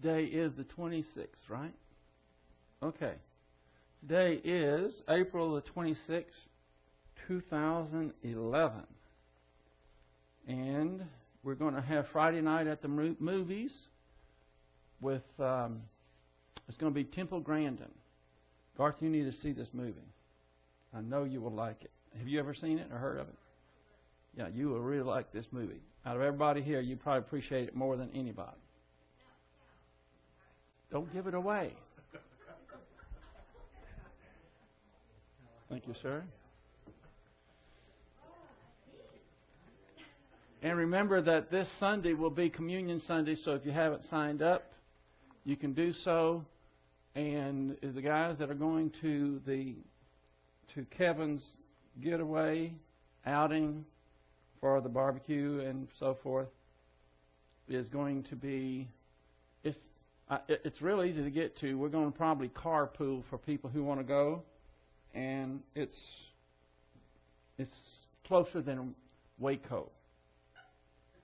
Today is the 26th, right? Okay. Today is April the 26th, 2011. And we're going to have Friday night at the movies with, um, it's going to be Temple Grandin. Garth, you need to see this movie. I know you will like it. Have you ever seen it or heard of it? Yeah, you will really like this movie. Out of everybody here, you probably appreciate it more than anybody. Don't give it away. Thank you, sir. And remember that this Sunday will be Communion Sunday, so if you haven't signed up, you can do so. And the guys that are going to the to Kevin's getaway outing for the barbecue and so forth is going to be it's uh, it's real easy to get to. We're going to probably carpool for people who want to go, and it's it's closer than Waco.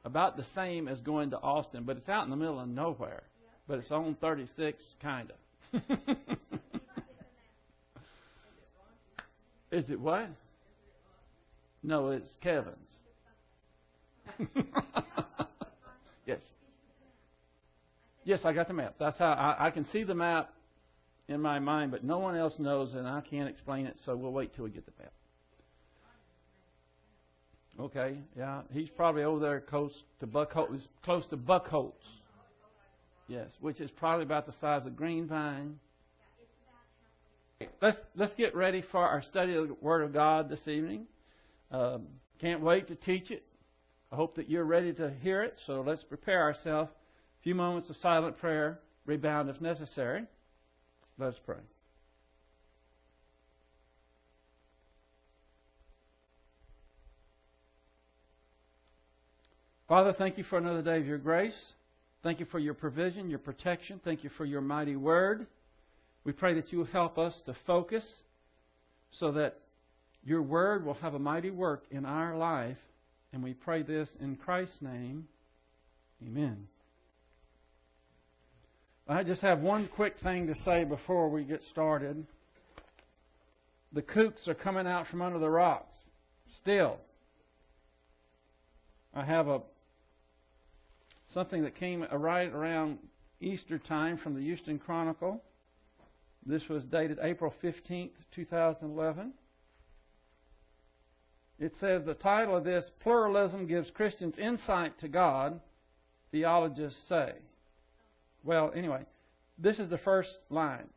About the same as going to Austin, but it's out in the middle of nowhere. But it's on 36, kind of. Is it what? No, it's Kevin's. yes. Yes, I got the map. That's how I, I can see the map in my mind, but no one else knows, and I can't explain it. So we'll wait till we get the map. Okay, yeah, he's probably over there close to Buckholts, close to Buckholts. Yes, which is probably about the size of Greenvine. Let's let's get ready for our study of the Word of God this evening. Um, can't wait to teach it. I hope that you're ready to hear it. So let's prepare ourselves. Few moments of silent prayer, rebound if necessary. Let us pray. Father, thank you for another day of your grace. Thank you for your provision, your protection. Thank you for your mighty word. We pray that you will help us to focus so that your word will have a mighty work in our life. And we pray this in Christ's name. Amen. I just have one quick thing to say before we get started. The kooks are coming out from under the rocks. Still. I have a something that came right around Easter time from the Houston Chronicle. This was dated April 15th, 2011. It says the title of this, Pluralism Gives Christians Insight to God, theologists say. Well, anyway, this is the first line.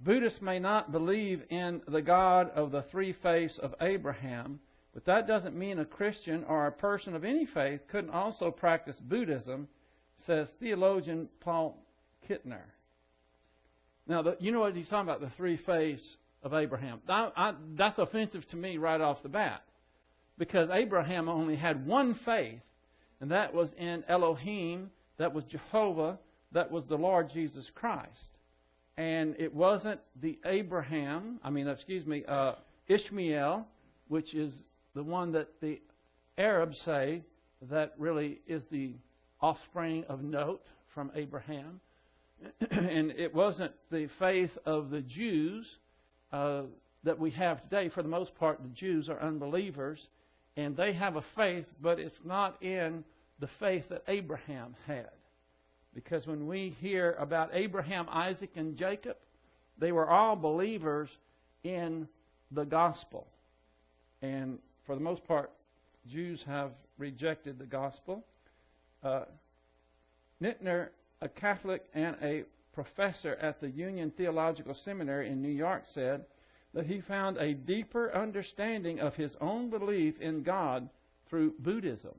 Buddhists may not believe in the God of the three faiths of Abraham, but that doesn't mean a Christian or a person of any faith couldn't also practice Buddhism, says theologian Paul Knitter. Now, the, you know what he's talking about, the three faiths of Abraham. I, I, that's offensive to me right off the bat. Because Abraham only had one faith, and that was in Elohim, that was Jehovah, that was the Lord Jesus Christ. And it wasn't the Abraham, I mean, excuse me, uh, Ishmael, which is the one that the Arabs say that really is the offspring of note from Abraham. and it wasn't the faith of the Jews uh, that we have today. For the most part, the Jews are unbelievers, and they have a faith, but it's not in the faith that Abraham had. Because when we hear about Abraham, Isaac, and Jacob, they were all believers in the gospel. And for the most part, Jews have rejected the gospel. Uh, Knitter, a Catholic and a professor at the Union Theological Seminary in New York, said that he found a deeper understanding of his own belief in God through Buddhism.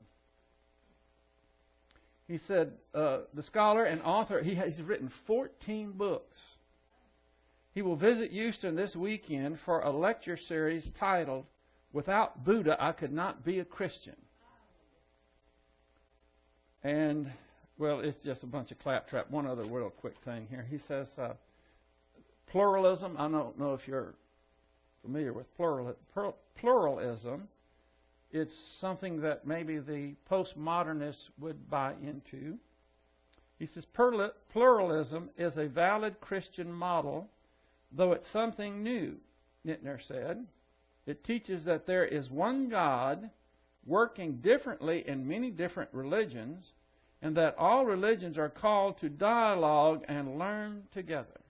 He said, uh, the scholar and author, he has written 14 books. He will visit Houston this weekend for a lecture series titled Without Buddha, I Could Not Be a Christian. And, well, it's just a bunch of claptrap. One other real quick thing here. He says, uh, pluralism, I don't know if you're familiar with plural, pluralism. It's something that maybe the postmodernists would buy into. He says pluralism is a valid Christian model, though it's something new, Knitter said. It teaches that there is one God working differently in many different religions, and that all religions are called to dialogue and learn together.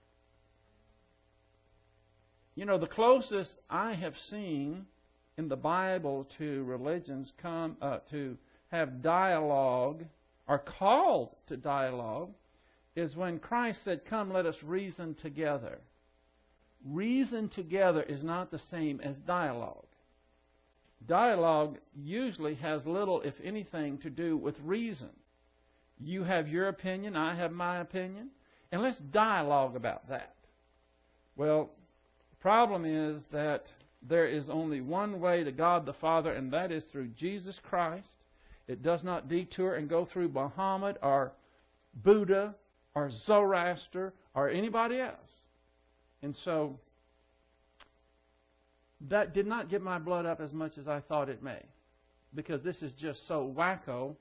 You know, the closest I have seen in the Bible to religions come uh, to have dialogue, are called to dialogue, is when Christ said, Come, let us reason together. Reason together is not the same as dialogue. Dialogue usually has little, if anything, to do with reason. You have your opinion, I have my opinion, and let's dialogue about that. Well, the problem is that there is only one way to God the Father, and that is through Jesus Christ. It does not detour and go through Muhammad or Buddha or Zoroaster or anybody else. And so that did not get my blood up as much as I thought it may. Because this is just so wacko.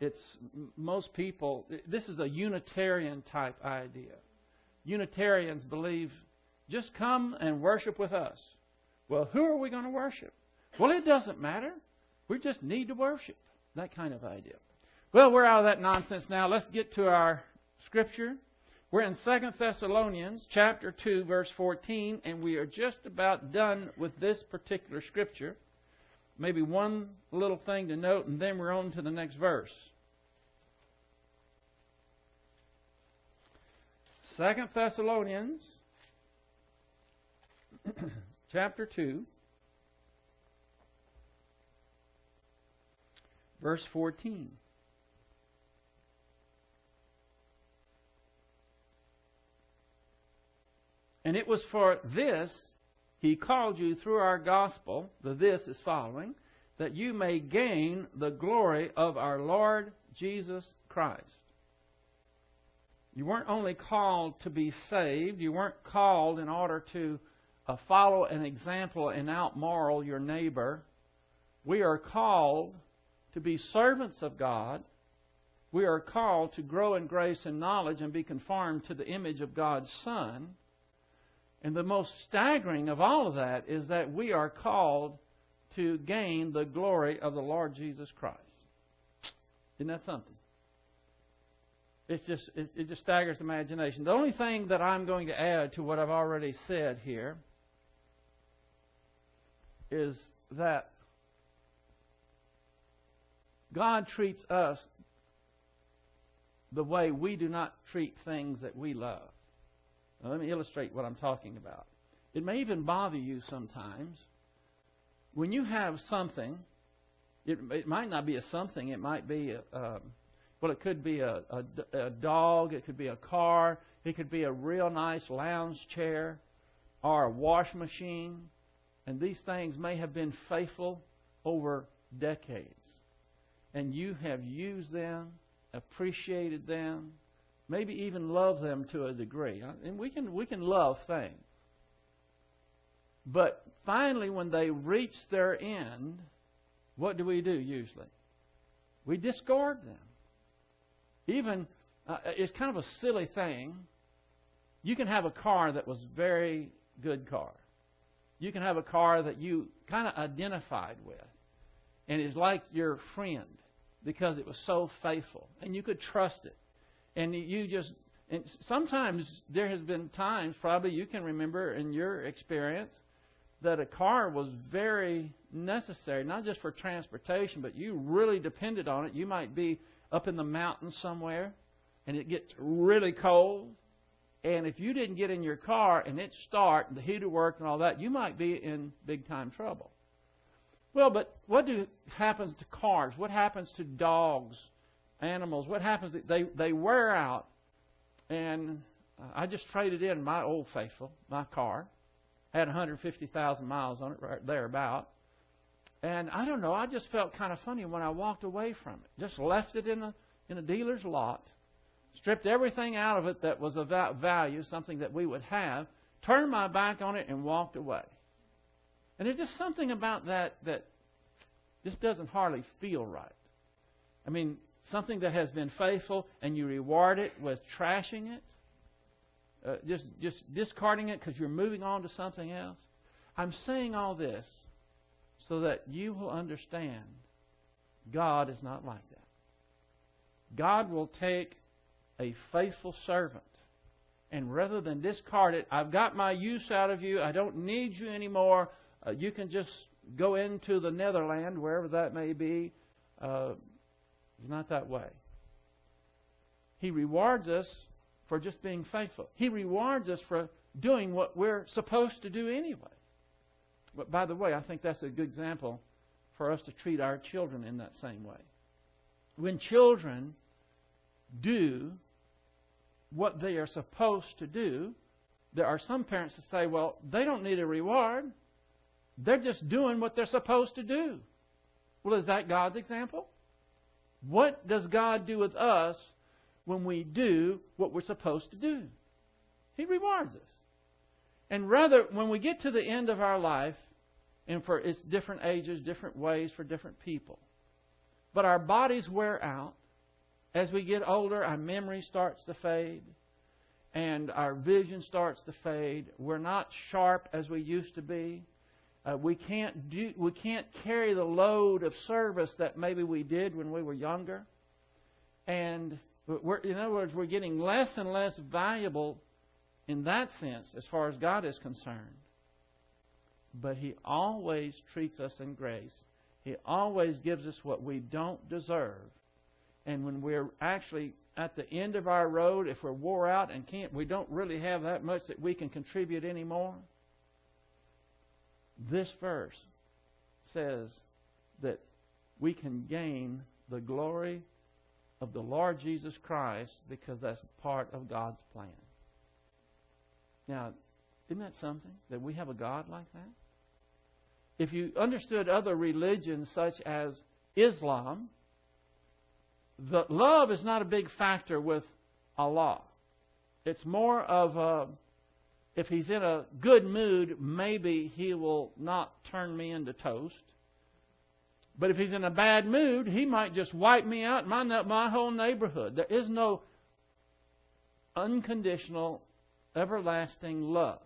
It's most people, this is a Unitarian type idea. Unitarians believe just come and worship with us. Well, who are we going to worship? Well, it doesn't matter. We just need to worship. That kind of idea. Well, we're out of that nonsense now. Let's get to our scripture. We're in 2 Thessalonians chapter 2 verse 14 and we are just about done with this particular scripture. Maybe one little thing to note and then we're on to the next verse. 2 Thessalonians chapter 2 verse 14. And it was for this he called you through our gospel, the this is following, that you may gain the glory of our Lord Jesus Christ. You weren't only called to be saved, you weren't called in order to uh, follow an example and outmoral your neighbor. We are called to be servants of God. We are called to grow in grace and knowledge and be conformed to the image of God's Son. And the most staggering of all of that is that we are called to gain the glory of the Lord Jesus Christ. Isn't that something? It's just, it just staggers the imagination. The only thing that I'm going to add to what I've already said here is that God treats us the way we do not treat things that we love. Now, let me illustrate what I'm talking about. It may even bother you sometimes. When you have something, it, it might not be a something, it might be a, well, it could be a, a, a dog, it could be a car, it could be a real nice lounge chair or a wash machine. And these things may have been faithful over decades. And you have used them, appreciated them, maybe even loved them to a degree. And we can we can love things. But finally when they reach their end, what do we do usually? We discard them. Even uh, it's kind of a silly thing. You can have a car that was very good car. You can have a car that you kind of identified with and is like your friend because it was so faithful and you could trust it. And you just and sometimes there has been times probably you can remember in your experience that a car was very necessary not just for transportation but you really depended on it. You might be up in the mountains somewhere and it gets really cold and if you didn't get in your car and it start the heater worked and all that you might be in big time trouble. Well but what do happens to cars? What happens to dogs animals, what happens? They they wear out, and uh, I just traded in my old faithful, my car, had 150,000 miles on it, right there about, and I don't know, I just felt kind of funny when I walked away from it. Just left it in a in a dealer's lot, stripped everything out of it that was of value, something that we would have, turned my back on it, and walked away. And there's just something about that that just doesn't hardly feel right. I mean, something that has been faithful and you reward it with trashing it, uh, just just discarding it because you're moving on to something else. I'm saying all this so that you will understand God is not like that. God will take a faithful servant and rather than discard it, I've got my use out of you. I don't need you anymore. Uh, you can just go into the Netherland, wherever that may be. Uh, he's not that way. He rewards us for just being faithful. He rewards us for doing what we're supposed to do anyway. But by the way, I think that's a good example for us to treat our children in that same way. When children do what they are supposed to do, there are some parents that say, well, they don't need a reward. They're just doing what they're supposed to do. Well, is that God's example? What does God do with us when we do what we're supposed to do? He rewards us. And rather, when we get to the end of our life, and for its different ages, different ways for different people, but our bodies wear out. As we get older, our memory starts to fade and our vision starts to fade. We're not sharp as we used to be. Uh, we can't do, we can't carry the load of service that maybe we did when we were younger, and in other words, we're getting less and less valuable in that sense as far as God is concerned. But He always treats us in grace. He always gives us what we don't deserve. And when we're actually at the end of our road, if we're wore out and can't, we don't really have that much that we can contribute anymore, this verse says that we can gain the glory of the Lord Jesus Christ because that's part of God's plan. Now, isn't that something? That we have a God like that? If you understood other religions such as Islam, the love is not a big factor with Allah. It's more of a if he's in a good mood, maybe he will not turn me into toast. But if he's in a bad mood, he might just wipe me out, my, my whole neighborhood. There is no unconditional, everlasting love.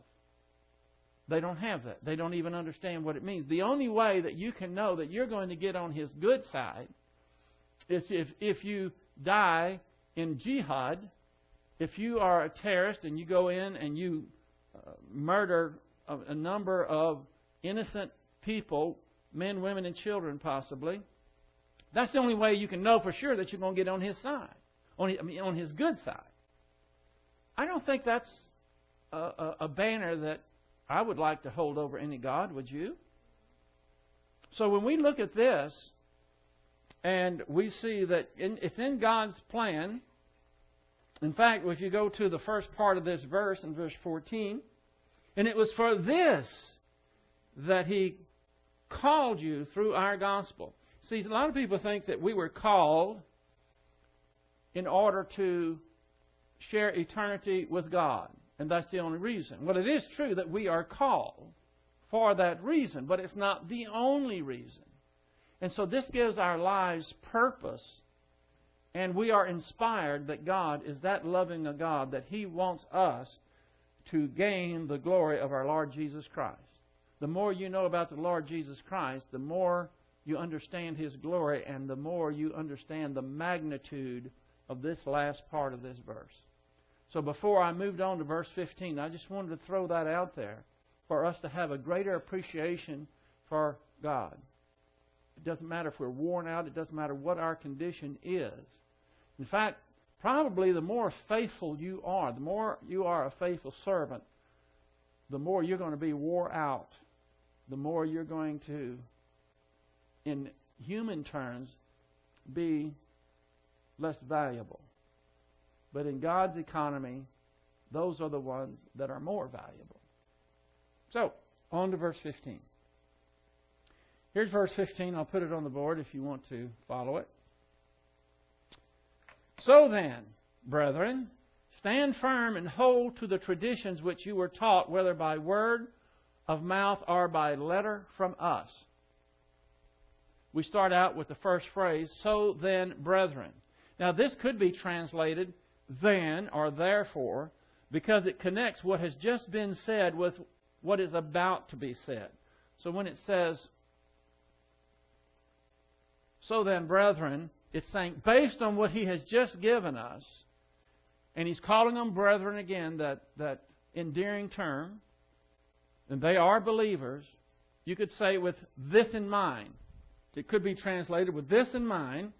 They don't have that. They don't even understand what it means. The only way that you can know that you're going to get on his good side is if, if you die in jihad, if you are a terrorist and you go in and you uh, murder a, a number of innocent people, men, women, and children possibly, that's the only way you can know for sure that you're going to get on his side, on his, I mean, on his good side. I don't think that's a, a, a banner that I would like to hold over any God, would you? So when we look at this, and we see that in, it's in God's plan. In fact, if you go to the first part of this verse in verse 14, and it was for this that He called you through our gospel. See, a lot of people think that we were called in order to share eternity with God, and that's the only reason. Well, it is true that we are called for that reason, but it's not the only reason. And so this gives our lives purpose. And we are inspired that God is that loving a God that He wants us to gain the glory of our Lord Jesus Christ. The more you know about the Lord Jesus Christ, the more you understand His glory and the more you understand the magnitude of this last part of this verse. So before I moved on to verse 15, I just wanted to throw that out there for us to have a greater appreciation for God. It doesn't matter if we're worn out. It doesn't matter what our condition is. In fact, probably the more faithful you are, the more you are a faithful servant, the more you're going to be wore out, the more you're going to, in human terms, be less valuable. But in God's economy, those are the ones that are more valuable. So, on to verse 15. Here's verse 15. I'll put it on the board if you want to follow it. So then, brethren, stand firm and hold to the traditions which you were taught, whether by word of mouth or by letter from us. We start out with the first phrase, so then, brethren. Now, this could be translated then or therefore because it connects what has just been said with what is about to be said. So when it says, So then, brethren, it's saying, based on what he has just given us, and he's calling them brethren again, that, that endearing term, and they are believers, you could say with this in mind. It could be translated with this in mind.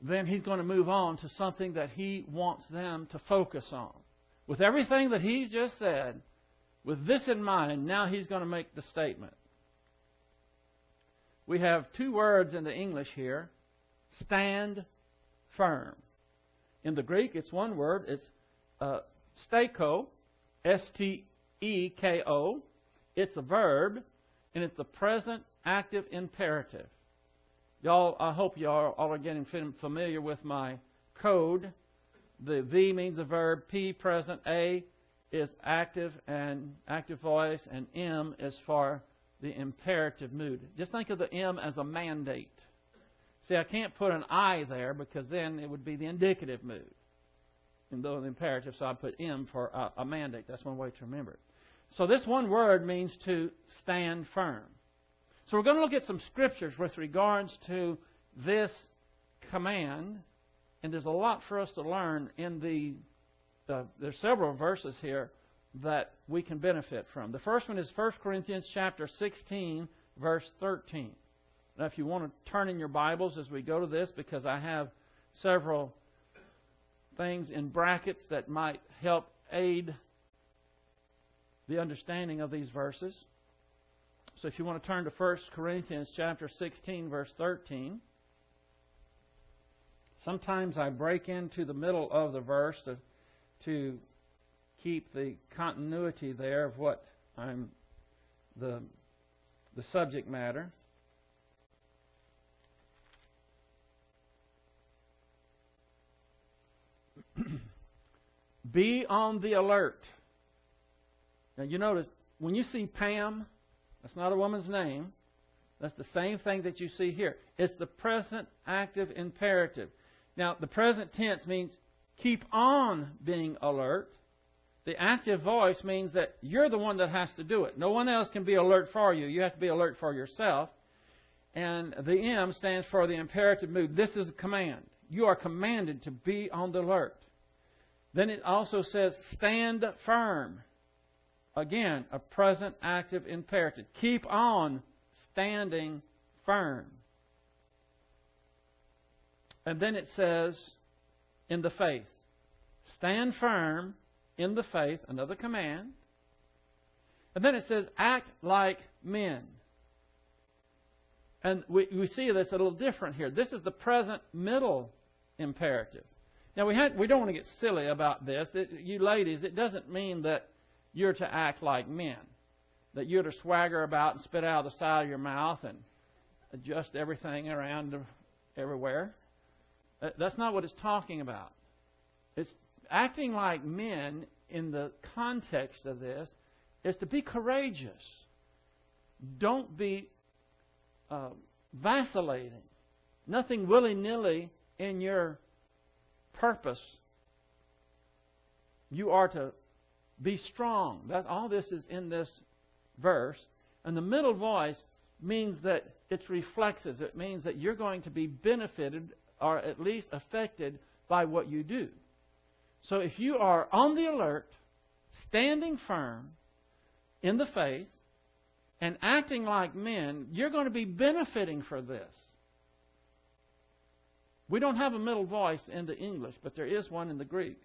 Then he's going to move on to something that he wants them to focus on. With everything that he's just said, with this in mind, now he's going to make the statement. We have two words in the English here stand firm. In the Greek, it's one word. It's uh, steko, S T E K O. It's a verb, and it's the present active imperative. Y'all, I hope y'all all are getting familiar with my code. The V means a verb, P present, A is active and active voice, and M is for the imperative mood. Just think of the M as a mandate. See, I can't put an I there because then it would be the indicative mood. And though the imperative, so I put M for a, a mandate. That's one way to remember it. So this one word means to stand firm. So we're going to look at some scriptures with regards to this command, and there's a lot for us to learn in the. Uh, there's several verses here that we can benefit from. The first one is 1 Corinthians chapter 16, verse 13. Now, if you want to turn in your Bibles as we go to this, because I have several things in brackets that might help aid the understanding of these verses. So if you want to turn to 1 Corinthians chapter 16 verse 13, sometimes I break into the middle of the verse to to keep the continuity there of what I'm the the subject matter. Be on the alert. Now you notice when you see Pam that's not a woman's name. That's the same thing that you see here. It's the present active imperative. Now, the present tense means keep on being alert. The active voice means that you're the one that has to do it. No one else can be alert for you. You have to be alert for yourself. And the M stands for the imperative mood. This is a command. You are commanded to be on the alert. Then it also says stand firm. Again, a present active imperative. Keep on standing firm. And then it says, in the faith. Stand firm in the faith, another command. And then it says, act like men. And we, we see this a little different here. This is the present middle imperative. Now, we, had, we don't want to get silly about this. It, you ladies, it doesn't mean that you're to act like men. That you're to swagger about and spit out of the side of your mouth and adjust everything around everywhere. That's not what it's talking about. It's acting like men in the context of this is to be courageous. Don't be uh, vacillating. Nothing willy nilly in your purpose. You are to be strong. That all this is in this verse. And the middle voice means that it's reflexive. It means that you're going to be benefited or at least affected by what you do. So if you are on the alert, standing firm in the faith, and acting like men, you're going to be benefiting for this. We don't have a middle voice in the English, but there is one in the Greek.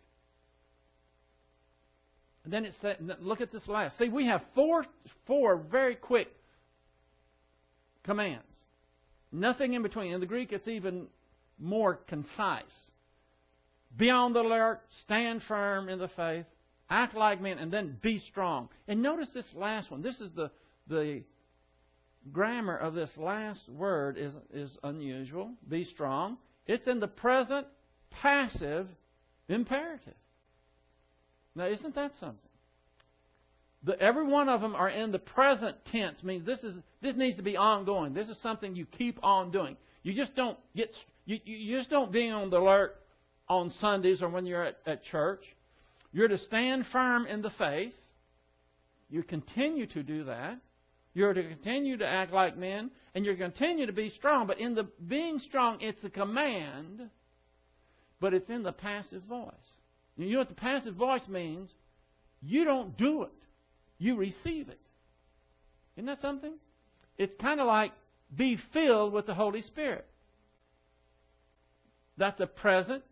And then it said, look at this last. See, we have four, four very quick commands. Nothing in between. In the Greek, it's even more concise. Be on the alert, stand firm in the faith, act like men, and then be strong. And notice this last one. This is the, the grammar of this last word is, is unusual. Be strong. It's in the present passive imperative. Now, isn't that something? The, every one of them are in the present tense, means this is this needs to be ongoing. This is something you keep on doing. You just don't get you, you just don't being on the alert on Sundays or when you're at, at church. You're to stand firm in the faith. You continue to do that. You're to continue to act like men, and you're continue to be strong. But in the being strong, it's a command, but it's in the passive voice. You know what the passive voice means? You don't do it. You receive it. Isn't that something? It's kind of like be filled with the Holy Spirit. That's a present,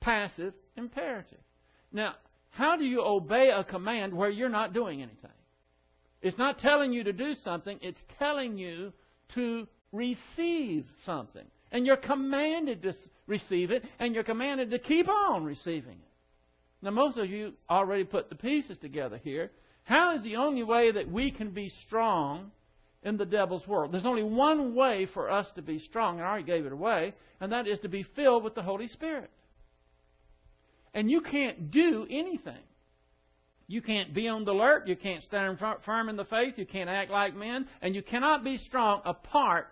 passive imperative. Now, how do you obey a command where you're not doing anything? It's not telling you to do something, it's telling you to receive something. And you're commanded to receive it, and you're commanded to keep on receiving it. Now, most of you already put the pieces together here. How is the only way that we can be strong in the devil's world? There's only one way for us to be strong, and I already gave it away, and that is to be filled with the Holy Spirit. And you can't do anything. You can't be on the alert. You can't stand firm in the faith. You can't act like men. And you cannot be strong apart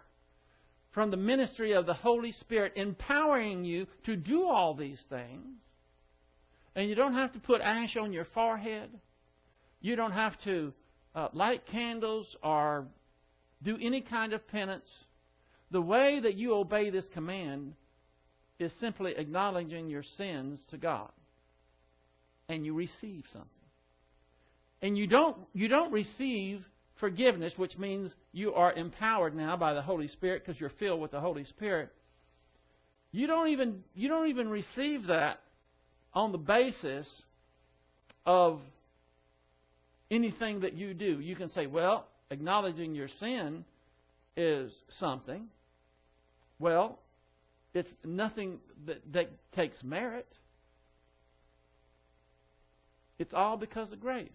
from the ministry of the Holy Spirit empowering you to do all these things. And you don't have to put ash on your forehead. You don't have to uh, light candles or do any kind of penance. The way that you obey this command is simply acknowledging your sins to God. And you receive something. And you don't, you don't receive forgiveness, which means you are empowered now by the Holy Spirit because you're filled with the Holy Spirit. You don't even, you don't even receive that on the basis of anything that you do. You can say, well, acknowledging your sin is something. Well, it's nothing that, that takes merit. It's all because of grace.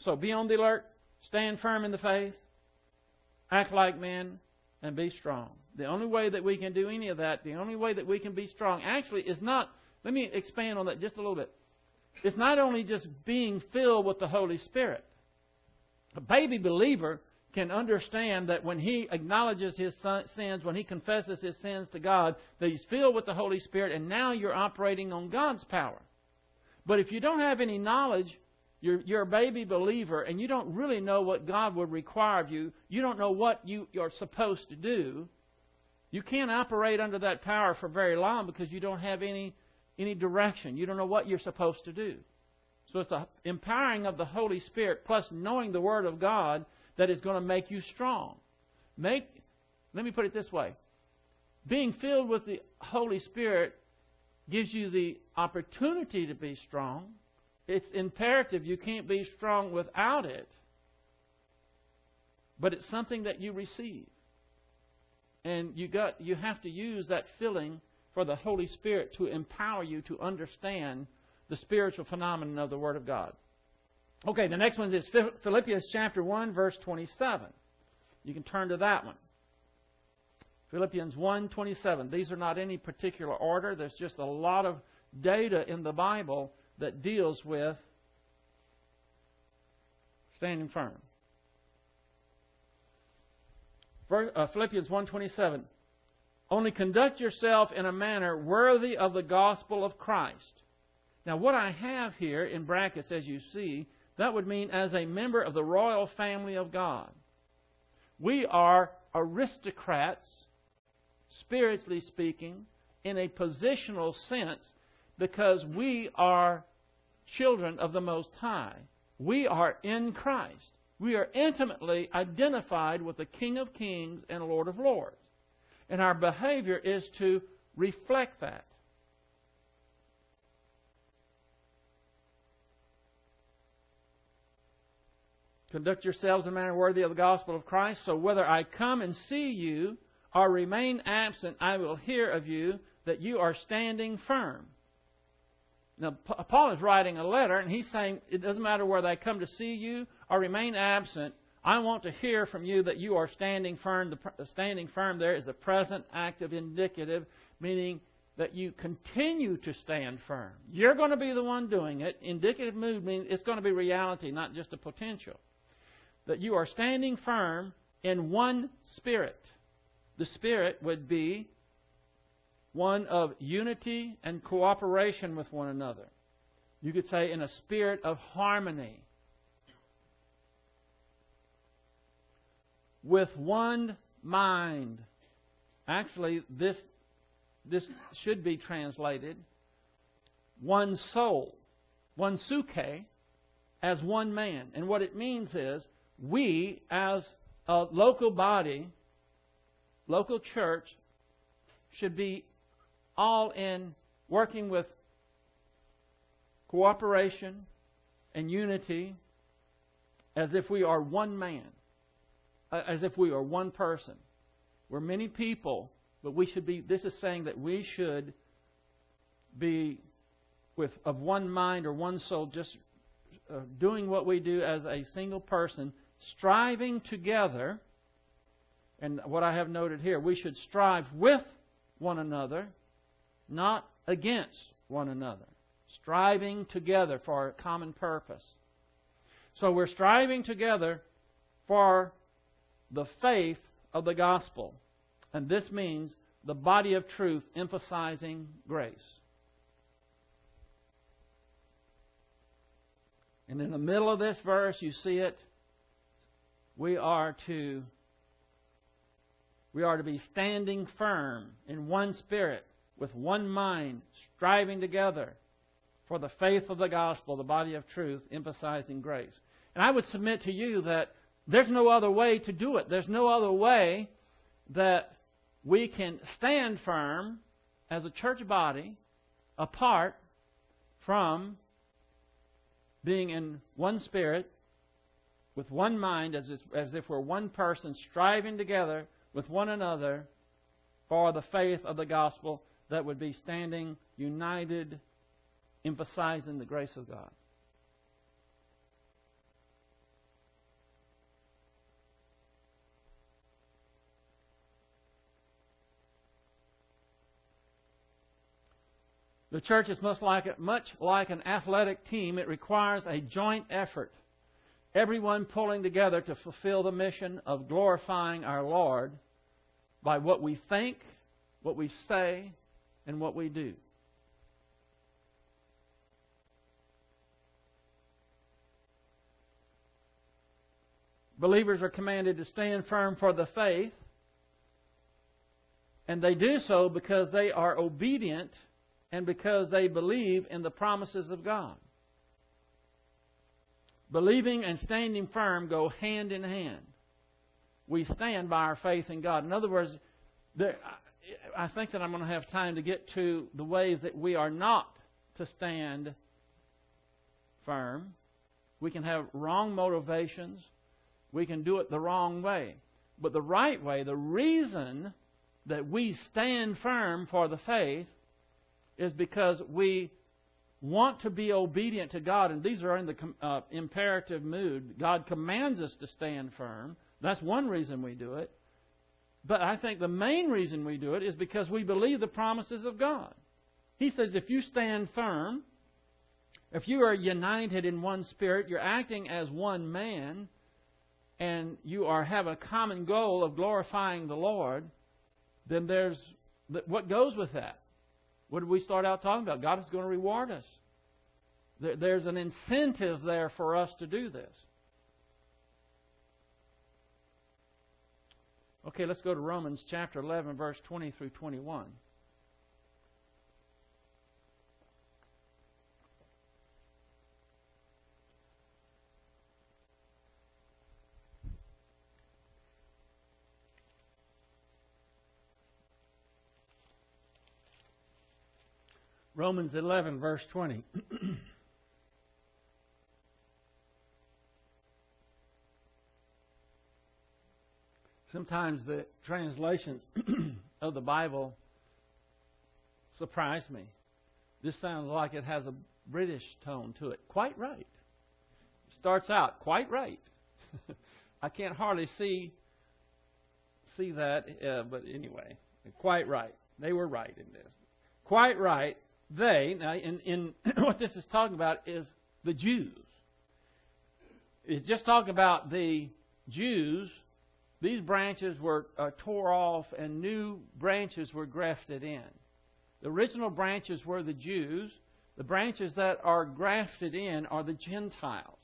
So be on the alert, stand firm in the faith, act like men, and be strong. The only way that we can do any of that, the only way that we can be strong, actually, is not. Let me expand on that just a little bit. It's not only just being filled with the Holy Spirit. A baby believer can understand that when he acknowledges his sins, when he confesses his sins to God, that he's filled with the Holy Spirit, and now you're operating on God's power. But if you don't have any knowledge, you're, you're a baby believer, and you don't really know what God would require of you, you don't know what you, you're supposed to do, you can't operate under that power for very long because you don't have any, any direction. You don't know what you're supposed to do. So it's the empowering of the Holy Spirit plus knowing the Word of God that is going to make you strong. Make, let me put it this way being filled with the Holy Spirit gives you the opportunity to be strong. It's imperative. You can't be strong without it. But it's something that you receive. And you got you have to use that filling for the Holy Spirit to empower you to understand the spiritual phenomenon of the Word of God. Okay, the next one is Philippians chapter 1, verse 27. You can turn to that one. Philippians 1:27. These are not any particular order. There's just a lot of data in the Bible that deals with standing firm. Uh, Philippians 1:27. Only conduct yourself in a manner worthy of the gospel of Christ. Now, what I have here in brackets, as you see, that would mean as a member of the royal family of God. We are aristocrats, spiritually speaking, in a positional sense, because we are children of the Most High. We are in Christ. We are intimately identified with the King of Kings and Lord of Lords. And our behavior is to reflect that. Conduct yourselves in a manner worthy of the gospel of Christ. So whether I come and see you or remain absent, I will hear of you that you are standing firm. Now, Paul is writing a letter, and he's saying it doesn't matter whether I come to see you or remain absent. I want to hear from you that you are standing firm. The standing firm there is a present, active, indicative, meaning that you continue to stand firm. You're going to be the one doing it. Indicative mood means it's going to be reality, not just a potential that you are standing firm in one spirit. the Spirit would be one of unity and cooperation with one another. You could say in a spirit of harmony. With one mind. Actually, this, this should be translated one soul, one psuche, as one man. And what it means is we, as a local body, local church, should be all in working with cooperation and unity as if we are one man, as if we are one person. We're many people, but we should be, this is saying that we should be with of one mind or one soul, just uh, doing what we do as a single person, striving together. And what I have noted here, we should strive with one another, not against one another. Striving together for a common purpose. So we're striving together for the faith of the gospel. And this means the body of truth emphasizing grace. And in the middle of this verse, you see it. We are to we are to be standing firm in one spirit, with one mind, striving together for the faith of the gospel, the body of truth, emphasizing grace. And I would submit to you that there's no other way to do it. There's no other way that we can stand firm as a church body apart from being in one spirit, with one mind, as if, as if we're one person, striving together with one another for the faith of the gospel that would be standing united, emphasizing the grace of God. The church is much like, much like an athletic team. It requires a joint effort. Everyone pulling together to fulfill the mission of glorifying our Lord by what we think, what we say, and what we do. Believers are commanded to stand firm for the faith, and they do so because they are obedient and because they believe in the promises of God. Believing and standing firm go hand in hand. We stand by our faith in God. In other words, there, I think that I'm going to have time to get to the ways that we are not to stand firm. We can have wrong motivations. We can do it the wrong way. But the right way, the reason that we stand firm for the faith is because we want to be obedient to God, and these are in the uh, imperative mood. God commands us to stand firm. That's one reason we do it. But I think the main reason we do it is because we believe the promises of God. He says if you stand firm, if you are united in one spirit, you're acting as one man, and you are have a common goal of glorifying the Lord, then there's what goes with that. What did we start out talking about? God is going to reward us. There's an incentive there for us to do this. Okay, let's go to Romans chapter 11, verse 20 through 21. Romans 11, verse 20. Sometimes the translations of the Bible surprise me. This sounds like it has a British tone to it. Quite right. Starts out quite right. I can't hardly see see that, uh, but anyway, quite right. They were right in this. Quite right they, now in, in what this is talking about is the Jews. It's just talking about the Jews these branches were uh, tore off and new branches were grafted in. The original branches were the Jews. The branches that are grafted in are the Gentiles.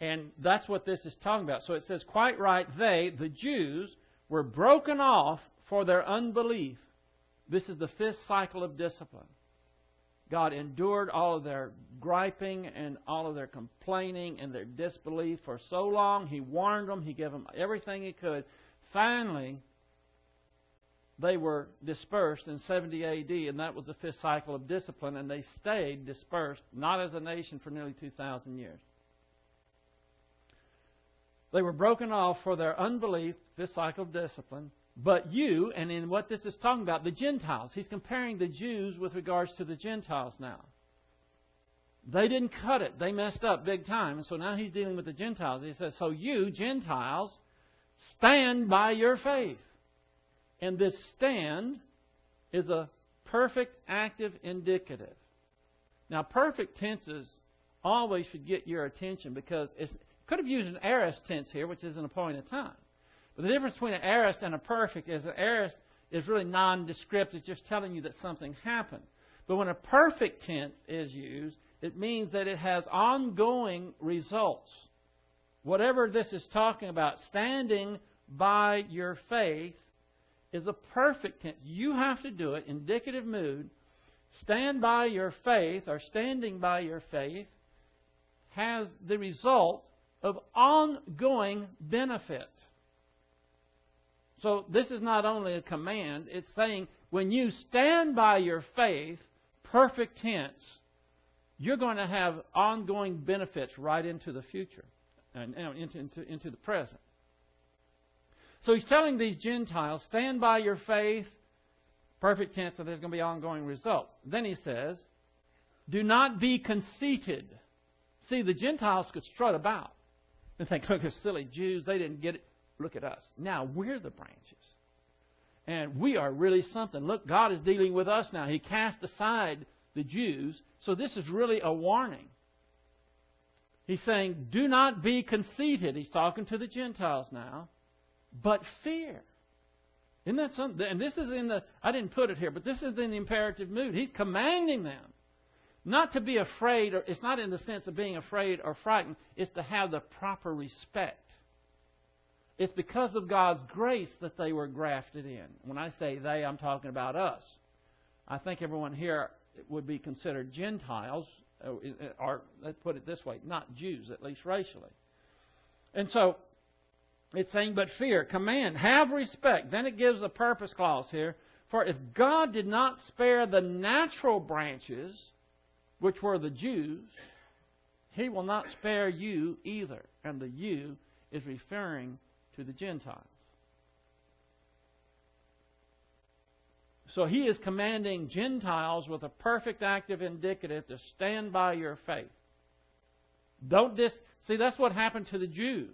And that's what this is talking about. So it says, quite right, they, the Jews, were broken off for their unbelief. This is the fifth cycle of discipline. God endured all of their griping and all of their complaining and their disbelief for so long. He warned them, He gave them everything He could. Finally, they were dispersed in 70 AD, and that was the fifth cycle of discipline, and they stayed dispersed, not as a nation, for nearly 2,000 years. They were broken off for their unbelief, fifth cycle of discipline, but you, and in what this is talking about, the Gentiles. He's comparing the Jews with regards to the Gentiles now. They didn't cut it. They messed up big time. And so now he's dealing with the Gentiles. He says, So you, Gentiles, stand by your faith. And this stand is a perfect active indicative. Now, perfect tenses always should get your attention because it could have used an aorist tense here, which is an appointed time. But the difference between an aorist and a perfect is an aorist is really nondescript. It's just telling you that something happened. But when a perfect tense is used, it means that it has ongoing results. Whatever this is talking about, standing by your faith is a perfect tense. You have to do it, indicative mood. Stand by your faith, or standing by your faith, has the result of ongoing benefit. So this is not only a command, it's saying when you stand by your faith, perfect tense, you're going to have ongoing benefits right into the future and into, into, into the present. So he's telling these Gentiles, stand by your faith, perfect tense, that there's going to be ongoing results. Then he says, do not be conceited. See, the Gentiles could strut about and think, oh, look, those silly Jews, they didn't get it. Look at us. Now we're the branches. And we are really something. Look, God is dealing with us now. He cast aside the Jews. So this is really a warning. He's saying, do not be conceited. He's talking to the Gentiles now, but fear. Isn't that something? And this is in the, I didn't put it here, but this is in the imperative mood. He's commanding them not to be afraid, or it's not in the sense of being afraid or frightened, it's to have the proper respect. It's because of God's grace that they were grafted in. When I say they, I'm talking about us. I think everyone here would be considered Gentiles, uh, or let's put it this way, not Jews, at least racially. And so, it's saying, but fear, command, have respect. Then it gives a purpose clause here. For if God did not spare the natural branches, which were the Jews, he will not spare you either. And the you is referring the Gentiles. So he is commanding Gentiles with a perfect active indicative to stand by your faith. Don't dis see that's what happened to the Jews.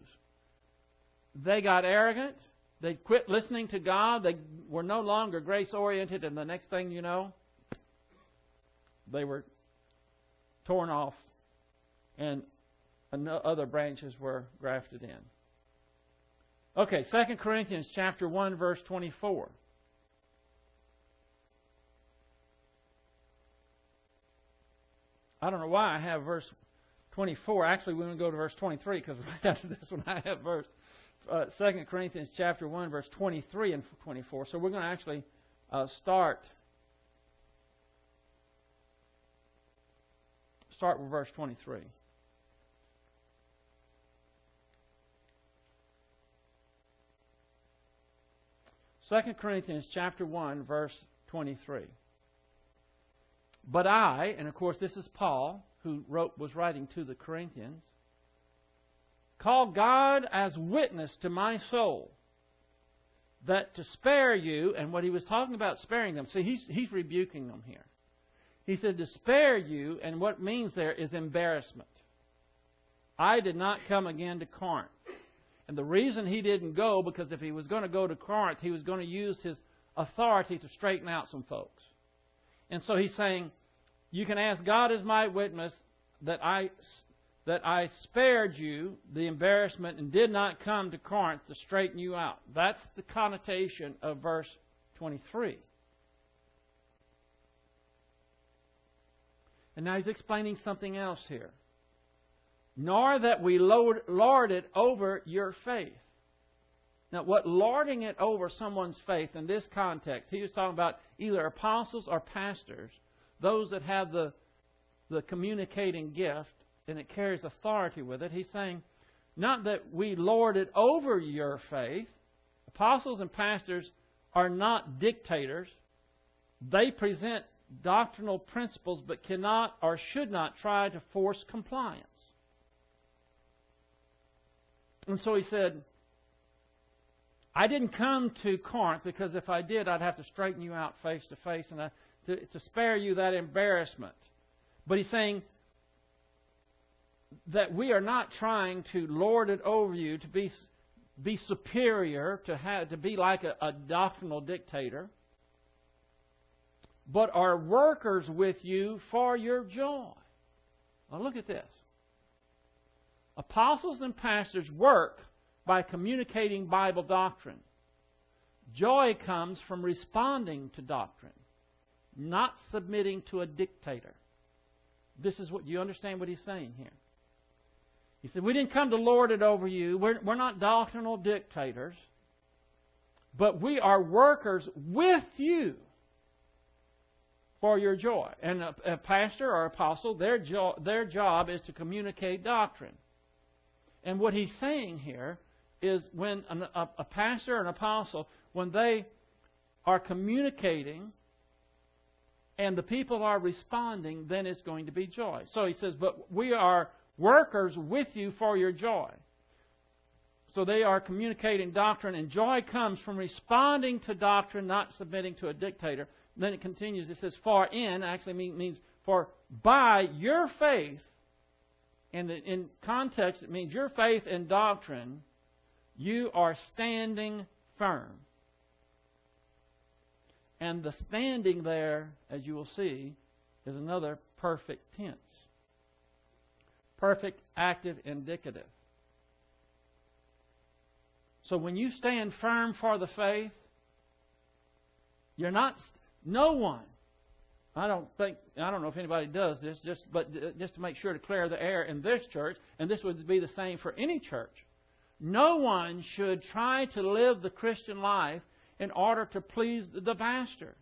They got arrogant, they quit listening to God, they were no longer grace oriented, and the next thing you know, they were torn off, and other branches were grafted in. Okay, 2 Corinthians chapter 1 verse 24. I don't know why I have verse 24. Actually, we're going to go to verse 23 because right after this one I have verse uh, 2 Corinthians chapter 1 verse 23 and 24. So we're going to actually uh, start start with verse 23. Second Corinthians chapter 1 verse 23. But I, and of course this is Paul who wrote was writing to the Corinthians, call God as witness to my soul that to spare you, and what he was talking about sparing them, see, he's, he's rebuking them here. He said to spare you, and what means there is embarrassment. I did not come again to Corinth. And the reason he didn't go, because if he was going to go to Corinth, he was going to use his authority to straighten out some folks. And so he's saying, You can ask God as my witness that I that I spared you the embarrassment and did not come to Corinth to straighten you out. That's the connotation of verse 23. And now he's explaining something else here. Nor that we lord it over your faith. Now, what lording it over someone's faith in this context, he was talking about either apostles or pastors, those that have the, the communicating gift and it carries authority with it. He's saying, not that we lord it over your faith. Apostles and pastors are not dictators. They present doctrinal principles but cannot or should not try to force compliance. And so he said, I didn't come to Corinth because if I did, I'd have to straighten you out face to face and I, to, to spare you that embarrassment. But he's saying that we are not trying to lord it over you, to be, be superior, to, have, to be like a, a doctrinal dictator but are workers with you for your joy. Now look at this. Apostles and pastors work by communicating Bible doctrine. Joy comes from responding to doctrine, not submitting to a dictator. This is what you understand what he's saying here. He said, We didn't come to lord it over you. We're, we're not doctrinal dictators, but we are workers with you for your joy. And a, a pastor or apostle, their, jo- their job is to communicate doctrine. And what he's saying here is when an, a, a pastor or an apostle, when they are communicating and the people are responding, then it's going to be joy. So he says, But we are workers with you for your joy. So they are communicating doctrine, and joy comes from responding to doctrine, not submitting to a dictator. And Then it continues. It says, "For in" actually means for by your faith. And in context, it means your faith and doctrine. You are standing firm. And the standing there, as you will see, is another perfect tense. Perfect, active, indicative. So when you stand firm for the faith, you're not no one. I don't think I don't know if anybody does this, just but uh, just to make sure to clear the air in this church, and this would be the same for any church. No one should try to live the Christian life in order to please the pastor.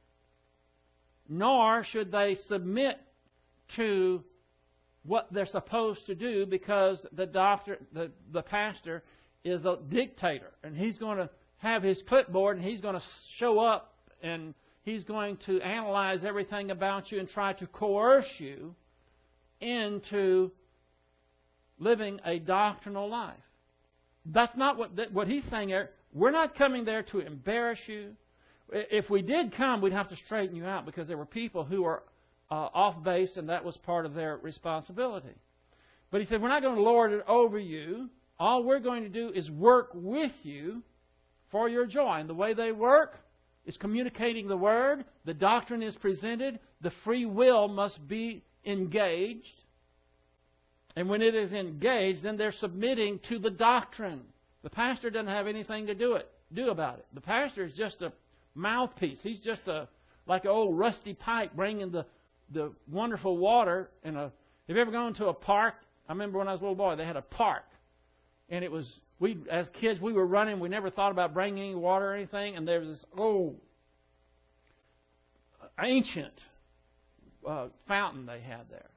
Nor should they submit to what they're supposed to do because the doctor, the, the pastor is a dictator and he's going to have his clipboard and he's going to show up and He's going to analyze everything about you and try to coerce you into living a doctrinal life. That's not what, what he's saying there. We're not coming there to embarrass you. If we did come, we'd have to straighten you out because there were people who were uh, off base and that was part of their responsibility. But he said, We're not going to lord it over you. All we're going to do is work with you for your joy. And the way they work is communicating the Word, the doctrine is presented, the free will must be engaged. And when it is engaged, then they're submitting to the doctrine. The pastor doesn't have anything to do it do about it. The pastor is just a mouthpiece. He's just a like an old rusty pipe bringing the the wonderful water. And a have you ever gone to a park? I remember when I was a little boy, they had a park, and it was we as kids we were running. We never thought about bringing any water or anything, and there was this old ancient uh, fountain they had there.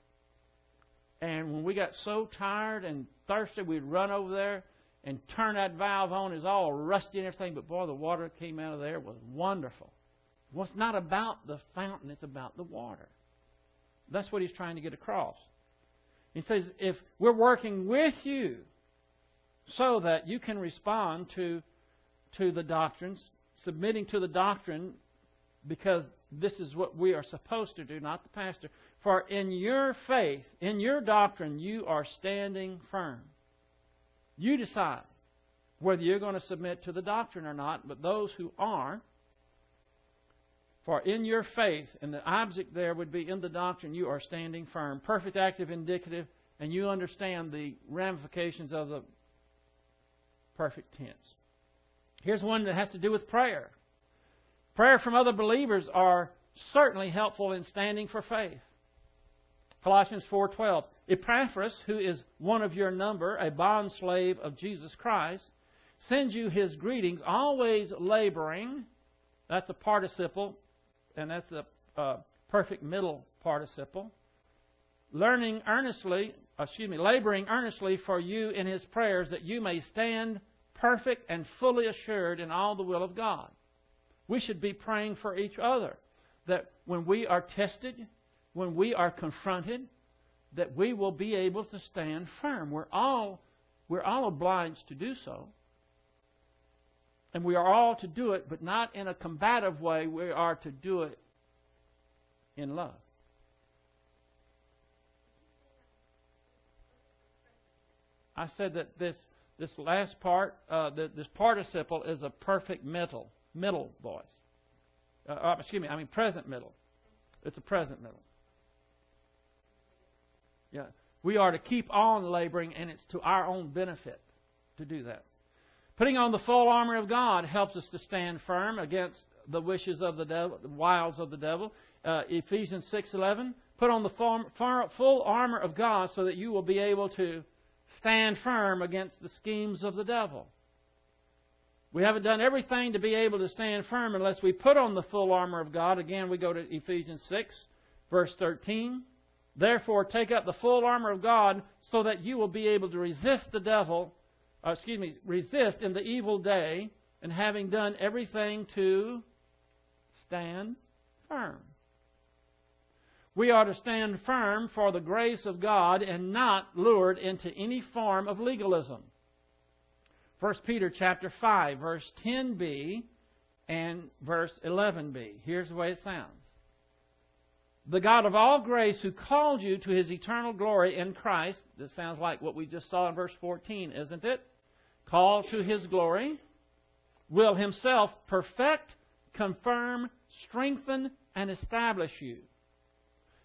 And when we got so tired and thirsty, we'd run over there and turn that valve on. It's all rusty and everything, but boy, the water that came out of there was wonderful. Well, it's not about the fountain, it's about the water. That's what he's trying to get across. He says, if we're working with you so that you can respond to, to the doctrines, submitting to the doctrine because this is what we are supposed to do, not the pastor. For in your faith, in your doctrine, you are standing firm. You decide whether you're going to submit to the doctrine or not, but those who are, for in your faith, and the object there would be in the doctrine, you are standing firm. Perfect, active, indicative, and you understand the ramifications of the perfect tense. Here's one that has to do with prayer. Prayer from other believers are certainly helpful in standing for faith. Colossians 4:12 Epaphras, who is one of your number, a bond slave of Jesus Christ, sends you his greetings, always laboring. That's a participle, and that's the uh, perfect middle participle. Learning earnestly, excuse me, laboring earnestly for you in his prayers that you may stand perfect and fully assured in all the will of God. We should be praying for each other that when we are tested, when we are confronted, that we will be able to stand firm. We're all, we're all obliged to do so. And we are all to do it, but not in a combative way. We are to do it in love. I said that this this last part, uh, the, this participle, is a perfect middle middle voice. Uh, uh, excuse me, I mean present middle. It's a present middle. Yeah, we are to keep on laboring, and it's to our own benefit to do that. Putting on the full armor of God helps us to stand firm against the wishes of the devil, the wiles of the devil. Uh, Ephesians six eleven. Put on the full armor of God so that you will be able to stand firm against the schemes of the devil. We haven't done everything to be able to stand firm unless we put on the full armor of God. Again, we go to Ephesians 6, verse 13. Therefore, take up the full armor of God so that you will be able to resist the devil, uh, excuse me, resist in the evil day, and having done everything to stand firm. We are to stand firm for the grace of God and not lured into any form of legalism. 1 Peter chapter 5 verse 10b and verse 11b. Here's the way it sounds. The God of all grace who called you to his eternal glory in Christ. This sounds like what we just saw in verse 14, isn't it? Called to his glory will himself perfect, confirm, strengthen, and establish you.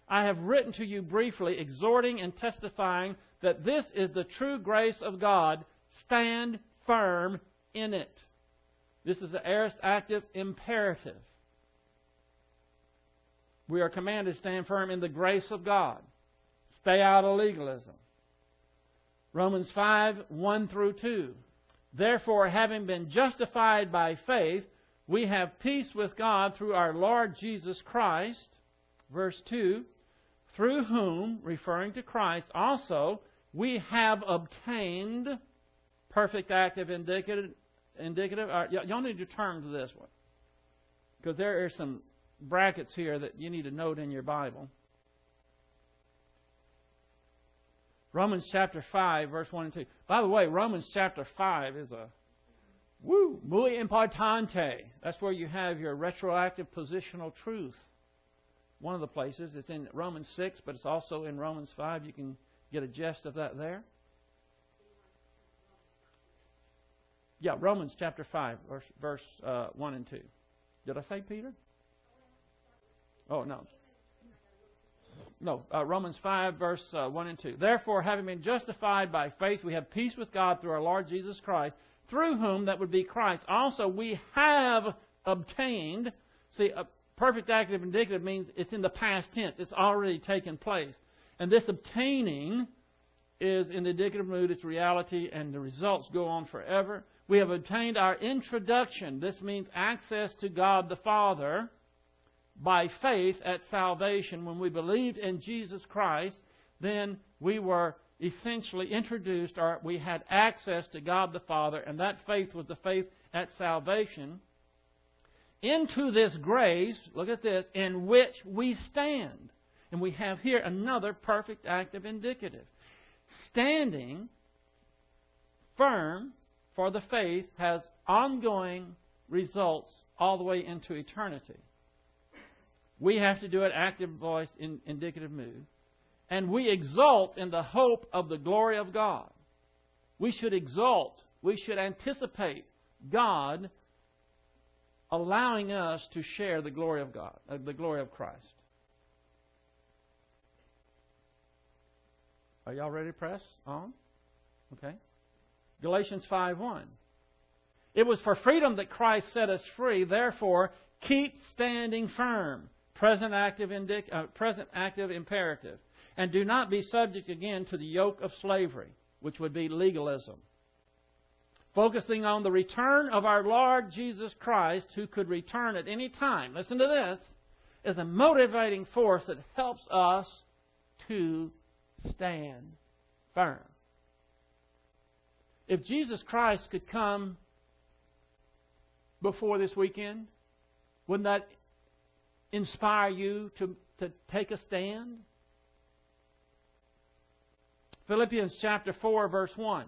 I have written to you briefly, exhorting and testifying that this is the true grace of God. Stand firm in it. This is the aorist active imperative. We are commanded to stand firm in the grace of God. Stay out of legalism. Romans 5 1 through 2. Therefore, having been justified by faith, we have peace with God through our Lord Jesus Christ. Verse 2 Through whom, referring to Christ, also we have obtained perfect active indicative. indicative. Right, y'all need to turn to this one. Because there are some brackets here that you need to note in your Bible. Romans chapter 5, verse 1 and 2. By the way, Romans chapter 5 is a woo, muy importante. That's where you have your retroactive positional truth. One of the places. It's in Romans 6, but it's also in Romans 5. You can get a gist of that there. Yeah, Romans chapter 5, verse, verse uh, 1 and 2. Did I say Peter? Oh, no. No, uh, Romans 5, verse uh, 1 and 2. Therefore, having been justified by faith, we have peace with God through our Lord Jesus Christ, through whom, that would be Christ, also we have obtained. See, a perfect active indicative means it's in the past tense, it's already taken place. And this obtaining is in the indicative mood, it's reality, and the results go on forever. We have obtained our introduction. This means access to God the Father by faith at salvation, when we believed in Jesus Christ, then we were essentially introduced, or we had access to God the Father, and that faith was the faith at salvation. Into this grace, look at this, in which we stand. And we have here another perfect active indicative. Standing firm for the faith has ongoing results all the way into eternity. We have to do it active voice in indicative mood. And we exult in the hope of the glory of God. We should exult. We should anticipate God allowing us to share the glory of God, uh, the glory of Christ. Are y'all ready to press on? Okay. Galatians 5 1. It was for freedom that Christ set us free. Therefore, keep standing firm. Present active, indic- uh, present active imperative. And do not be subject again to the yoke of slavery, which would be legalism. Focusing on the return of our Lord Jesus Christ, who could return at any time. Listen to this is a motivating force that helps us to stand firm. If Jesus Christ could come before this weekend, wouldn't that inspire you to, to take a stand? Philippians chapter 4, verse 1.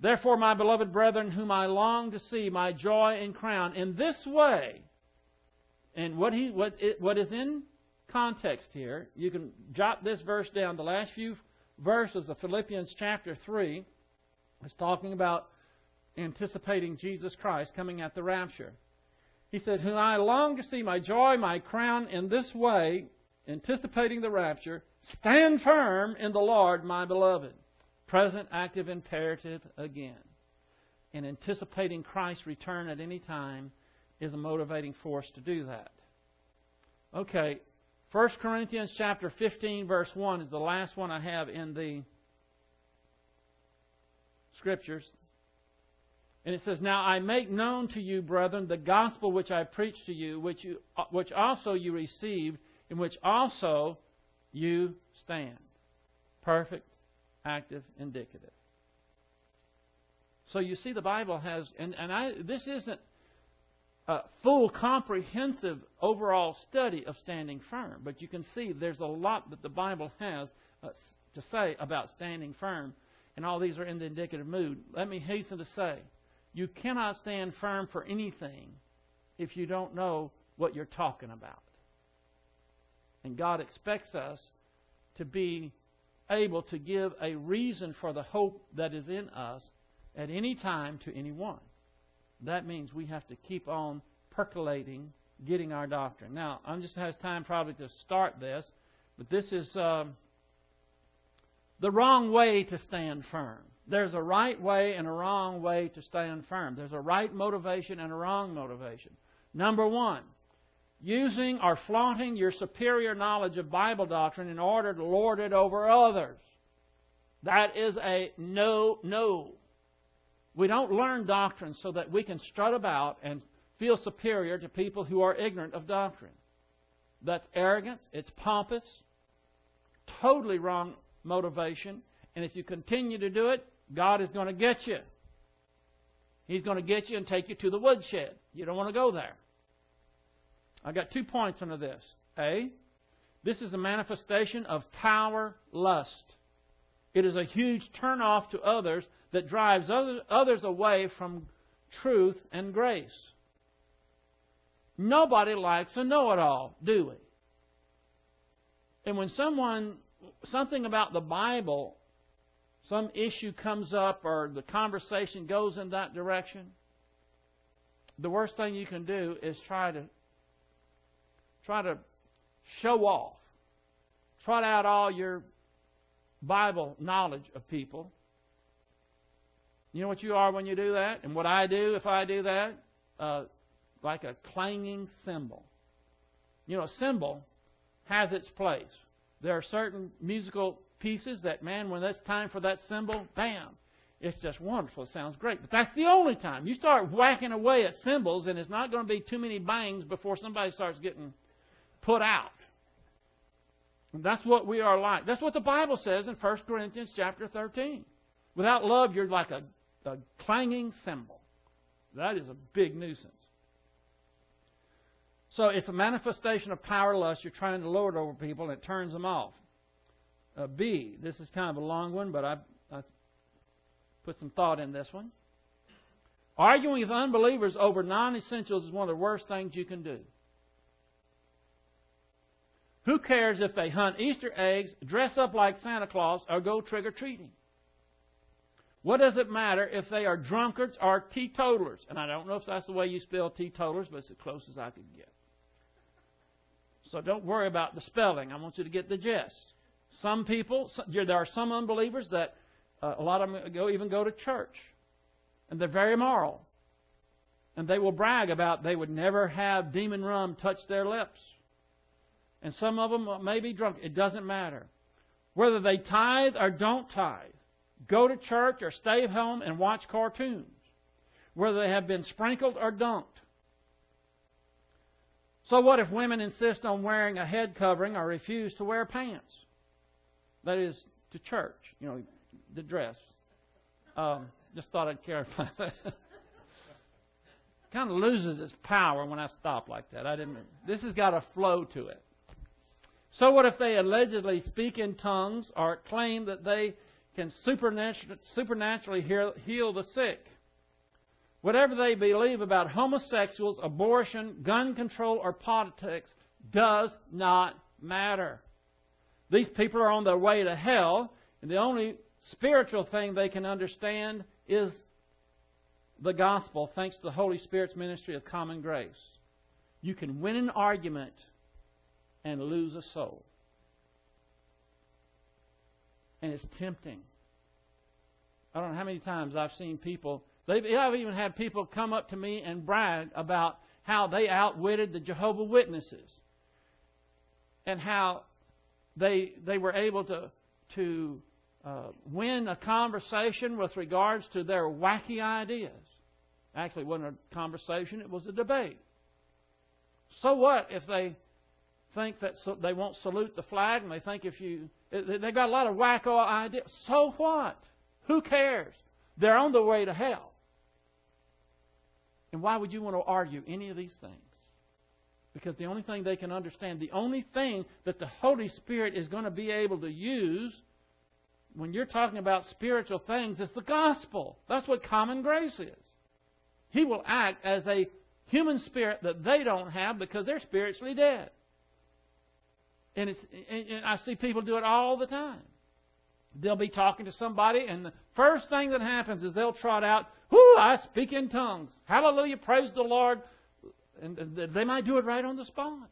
Therefore, my beloved brethren, whom I long to see, my joy and crown, in this way, and what, he, what, it, what is in context here, you can jot this verse down. The last few verses of Philippians chapter 3 is talking about anticipating Jesus Christ coming at the rapture. He said, Whom I long to see, my joy, my crown, in this way, anticipating the rapture, stand firm in the Lord, my beloved. Present active imperative again. And anticipating Christ's return at any time is a motivating force to do that. Okay, 1 Corinthians chapter 15 verse 1 is the last one I have in the scriptures. And it says, Now I make known to you, brethren, the gospel which I preached to you, which, you, which also you received, in which also you stand. Perfect, active, indicative. So you see, the Bible has, and, and I, this isn't a full, comprehensive overall study of standing firm, but you can see there's a lot that the Bible has uh, to say about standing firm, and all these are in the indicative mood. Let me hasten to say, you cannot stand firm for anything if you don't know what you're talking about. And God expects us to be able to give a reason for the hope that is in us at any time to anyone. That means we have to keep on percolating, getting our doctrine. Now, I'm just has time probably to start this, but this is um, the wrong way to stand firm. There's a right way and a wrong way to stand firm. There's a right motivation and a wrong motivation. Number one, using or flaunting your superior knowledge of Bible doctrine in order to lord it over others. That is a no, no. We don't learn doctrine so that we can strut about and feel superior to people who are ignorant of doctrine. That's arrogance, it's pompous, totally wrong motivation, and if you continue to do it, God is going to get you. He's going to get you and take you to the woodshed. You don't want to go there. I got two points under this. A, this is a manifestation of power lust. It is a huge turnoff to others that drives others away from truth and grace. Nobody likes a know it all, do we? And when someone, something about the Bible, some issue comes up or the conversation goes in that direction, the worst thing you can do is try to try to show off, trot out all your Bible knowledge of people. You know what you are when you do that? And what I do if I do that? Uh, like a clanging cymbal. You know, a cymbal has its place. There are certain musical pieces that, man, when it's time for that cymbal, bam, it's just wonderful. It sounds great. But that's the only time. You start whacking away at cymbals, and it's not going to be too many bangs before somebody starts getting put out. And that's what we are like. That's what the Bible says in 1 Corinthians chapter 13. Without love, you're like a, a clanging cymbal. That is a big nuisance. So it's a manifestation of power lust. You're trying to lord over people, and it turns them off. Uh, B, this is kind of a long one, but I, I put some thought in this one. Arguing with unbelievers over non essentials is one of the worst things you can do. Who cares if they hunt Easter eggs, dress up like Santa Claus, or go trick or treating? What does it matter if they are drunkards or teetotalers? And I don't know if that's the way you spell teetotalers, but it's as close as I could get. So don't worry about the spelling. I want you to get the gist. Some people, there are some unbelievers that uh, a lot of them go, even go to church, and they're very moral. And they will brag about they would never have demon rum touch their lips. And some of them may be drunk. It doesn't matter. Whether they tithe or don't tithe, go to church or stay home and watch cartoons. Whether they have been sprinkled or dunked. So what if women insist on wearing a head covering or refuse to wear pants? That is, to church, you know, the dress. Um, just thought I'd clarify that. kind of loses its power when I stop like that. I didn't. This has got a flow to it. So what if they allegedly speak in tongues or claim that they can supernaturally heal the sick? Whatever they believe about homosexuals, abortion, gun control, or politics does not matter. These people are on their way to hell, and the only spiritual thing they can understand is the gospel thanks to the Holy Spirit's ministry of common grace. You can win an argument and lose a soul. And it's tempting. I don't know how many times I've seen people, they've, I've even had people come up to me and brag about how they outwitted the Jehovah Witnesses and how they, they were able to, to uh, win a conversation with regards to their wacky ideas. Actually, it wasn't a conversation, it was a debate. So what if they think that so they won't salute the flag and they think if you. They've got a lot of wacko ideas. So what? Who cares? They're on the way to hell. And why would you want to argue any of these things? Because the only thing they can understand, the only thing that the Holy Spirit is going to be able to use when you're talking about spiritual things is the gospel. That's what common grace is. He will act as a human spirit that they don't have because they're spiritually dead. And, it's, and I see people do it all the time. They'll be talking to somebody, and the first thing that happens is they'll trot out, Whoo, I speak in tongues. Hallelujah, praise the Lord. And they might do it right on the spot.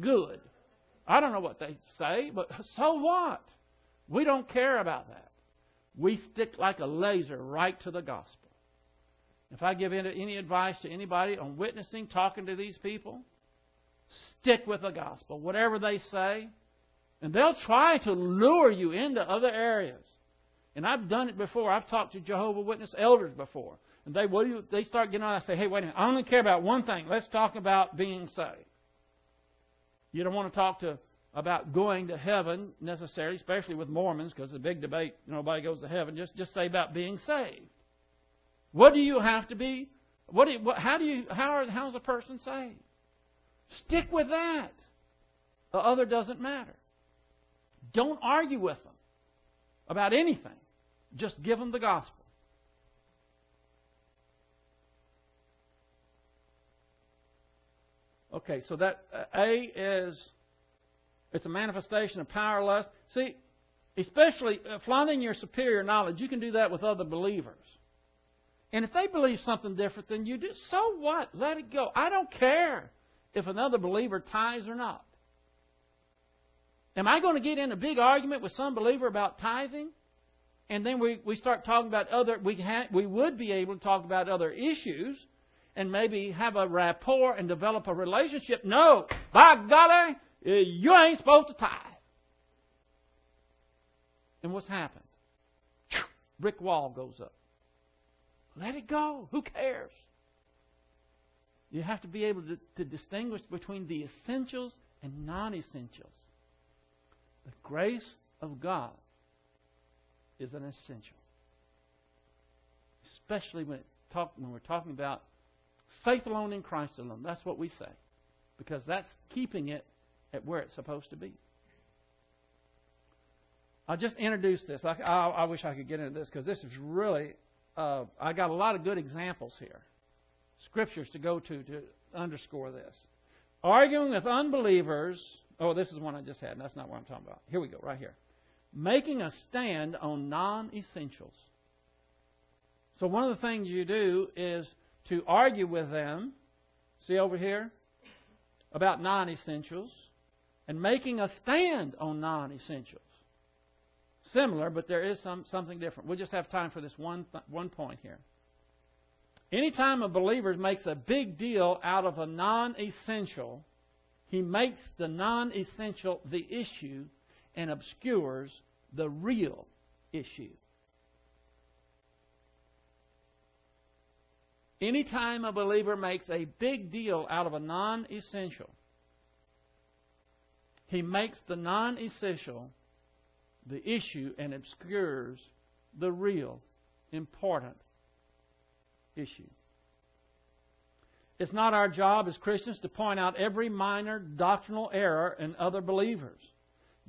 Good. I don't know what they say, but so what? We don't care about that. We stick like a laser right to the gospel. If I give any advice to anybody on witnessing, talking to these people, stick with the gospel, whatever they say. And they'll try to lure you into other areas. And I've done it before. I've talked to Jehovah Witness elders before. And they what do you, they start getting on. I say, hey, wait a minute. I only care about one thing. Let's talk about being saved. You don't want to talk to about going to heaven necessarily, especially with Mormons, because the big debate, nobody goes to heaven. Just just say about being saved. What do you have to be? What, do you, what how do you how are, how's a person saved? Stick with that. The other doesn't matter. Don't argue with them about anything. Just give them the gospel. Okay, so that uh, A is it's a manifestation of power lust. See, especially uh, flaunting your superior knowledge, you can do that with other believers. And if they believe something different than you do, so what? Let it go. I don't care if another believer tithes or not. Am I going to get in a big argument with some believer about tithing? And then we, we start talking about other, we, ha, we would be able to talk about other issues and maybe have a rapport and develop a relationship. No, by golly, you ain't supposed to tithe. And what's happened? Brick wall goes up. Let it go. Who cares? You have to be able to, to distinguish between the essentials and non essentials. The grace of God is an essential. Especially when, talk, when we're talking about faith alone in Christ alone. That's what we say. Because that's keeping it at where it's supposed to be. I'll just introduce this. I, I, I wish I could get into this because this is really, uh, I got a lot of good examples here scriptures to go to to underscore this. Arguing with unbelievers. Oh, this is one I just had. and That's not what I'm talking about. Here we go, right here. Making a stand on non essentials. So, one of the things you do is to argue with them. See over here? About non essentials. and making a stand on non essentials. Similar, but there is some, something different. We'll just have time for this one, th- one point here. Anytime a believer makes a big deal out of a non essential, he makes the non essential the issue and obscures the real issue. Anytime a believer makes a big deal out of a non essential, he makes the non essential the issue and obscures the real important issue. It's not our job as Christians to point out every minor doctrinal error in other believers.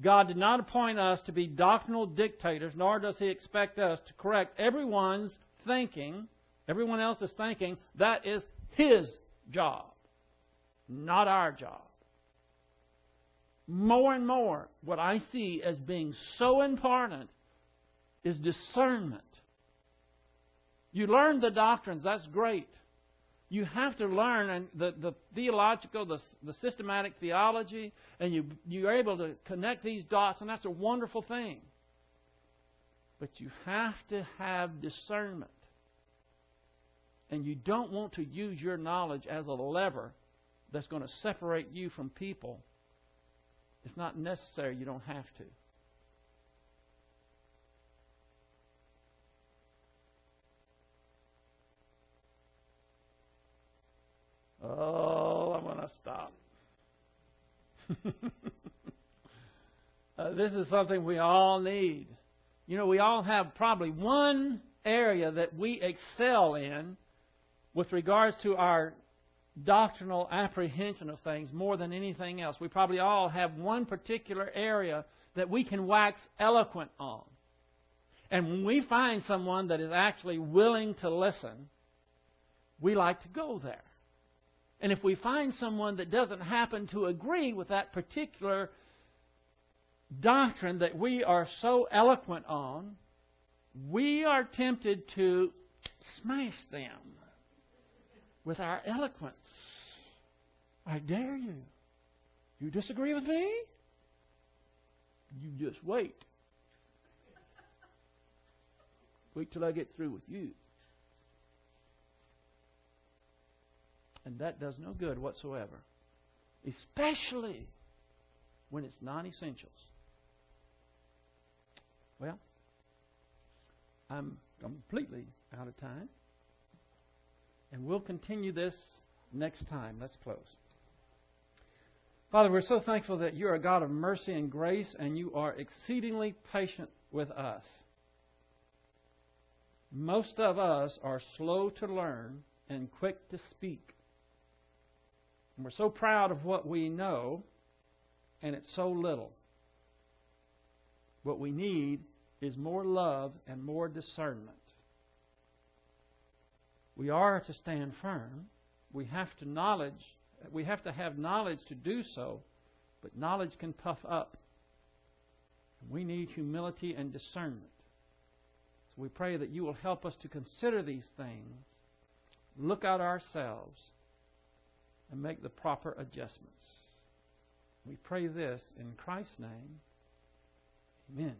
God did not appoint us to be doctrinal dictators, nor does He expect us to correct everyone's thinking, everyone else's thinking. That is His job, not our job. More and more, what I see as being so important is discernment. You learn the doctrines, that's great. You have to learn the, the theological, the, the systematic theology, and you, you're able to connect these dots, and that's a wonderful thing. But you have to have discernment. And you don't want to use your knowledge as a lever that's going to separate you from people. It's not necessary, you don't have to. Oh, I'm going to stop. uh, this is something we all need. You know, we all have probably one area that we excel in with regards to our doctrinal apprehension of things more than anything else. We probably all have one particular area that we can wax eloquent on. And when we find someone that is actually willing to listen, we like to go there. And if we find someone that doesn't happen to agree with that particular doctrine that we are so eloquent on, we are tempted to smash them with our eloquence. I dare you. You disagree with me? You just wait. Wait till I get through with you. And that does no good whatsoever, especially when it's non essentials. Well, I'm completely out of time. And we'll continue this next time. Let's close. Father, we're so thankful that you're a God of mercy and grace, and you are exceedingly patient with us. Most of us are slow to learn and quick to speak. And we're so proud of what we know, and it's so little. What we need is more love and more discernment. We are to stand firm. We have to knowledge, we have to have knowledge to do so, but knowledge can puff up. We need humility and discernment. So we pray that you will help us to consider these things, look at ourselves, and make the proper adjustments. We pray this in Christ's name. Amen.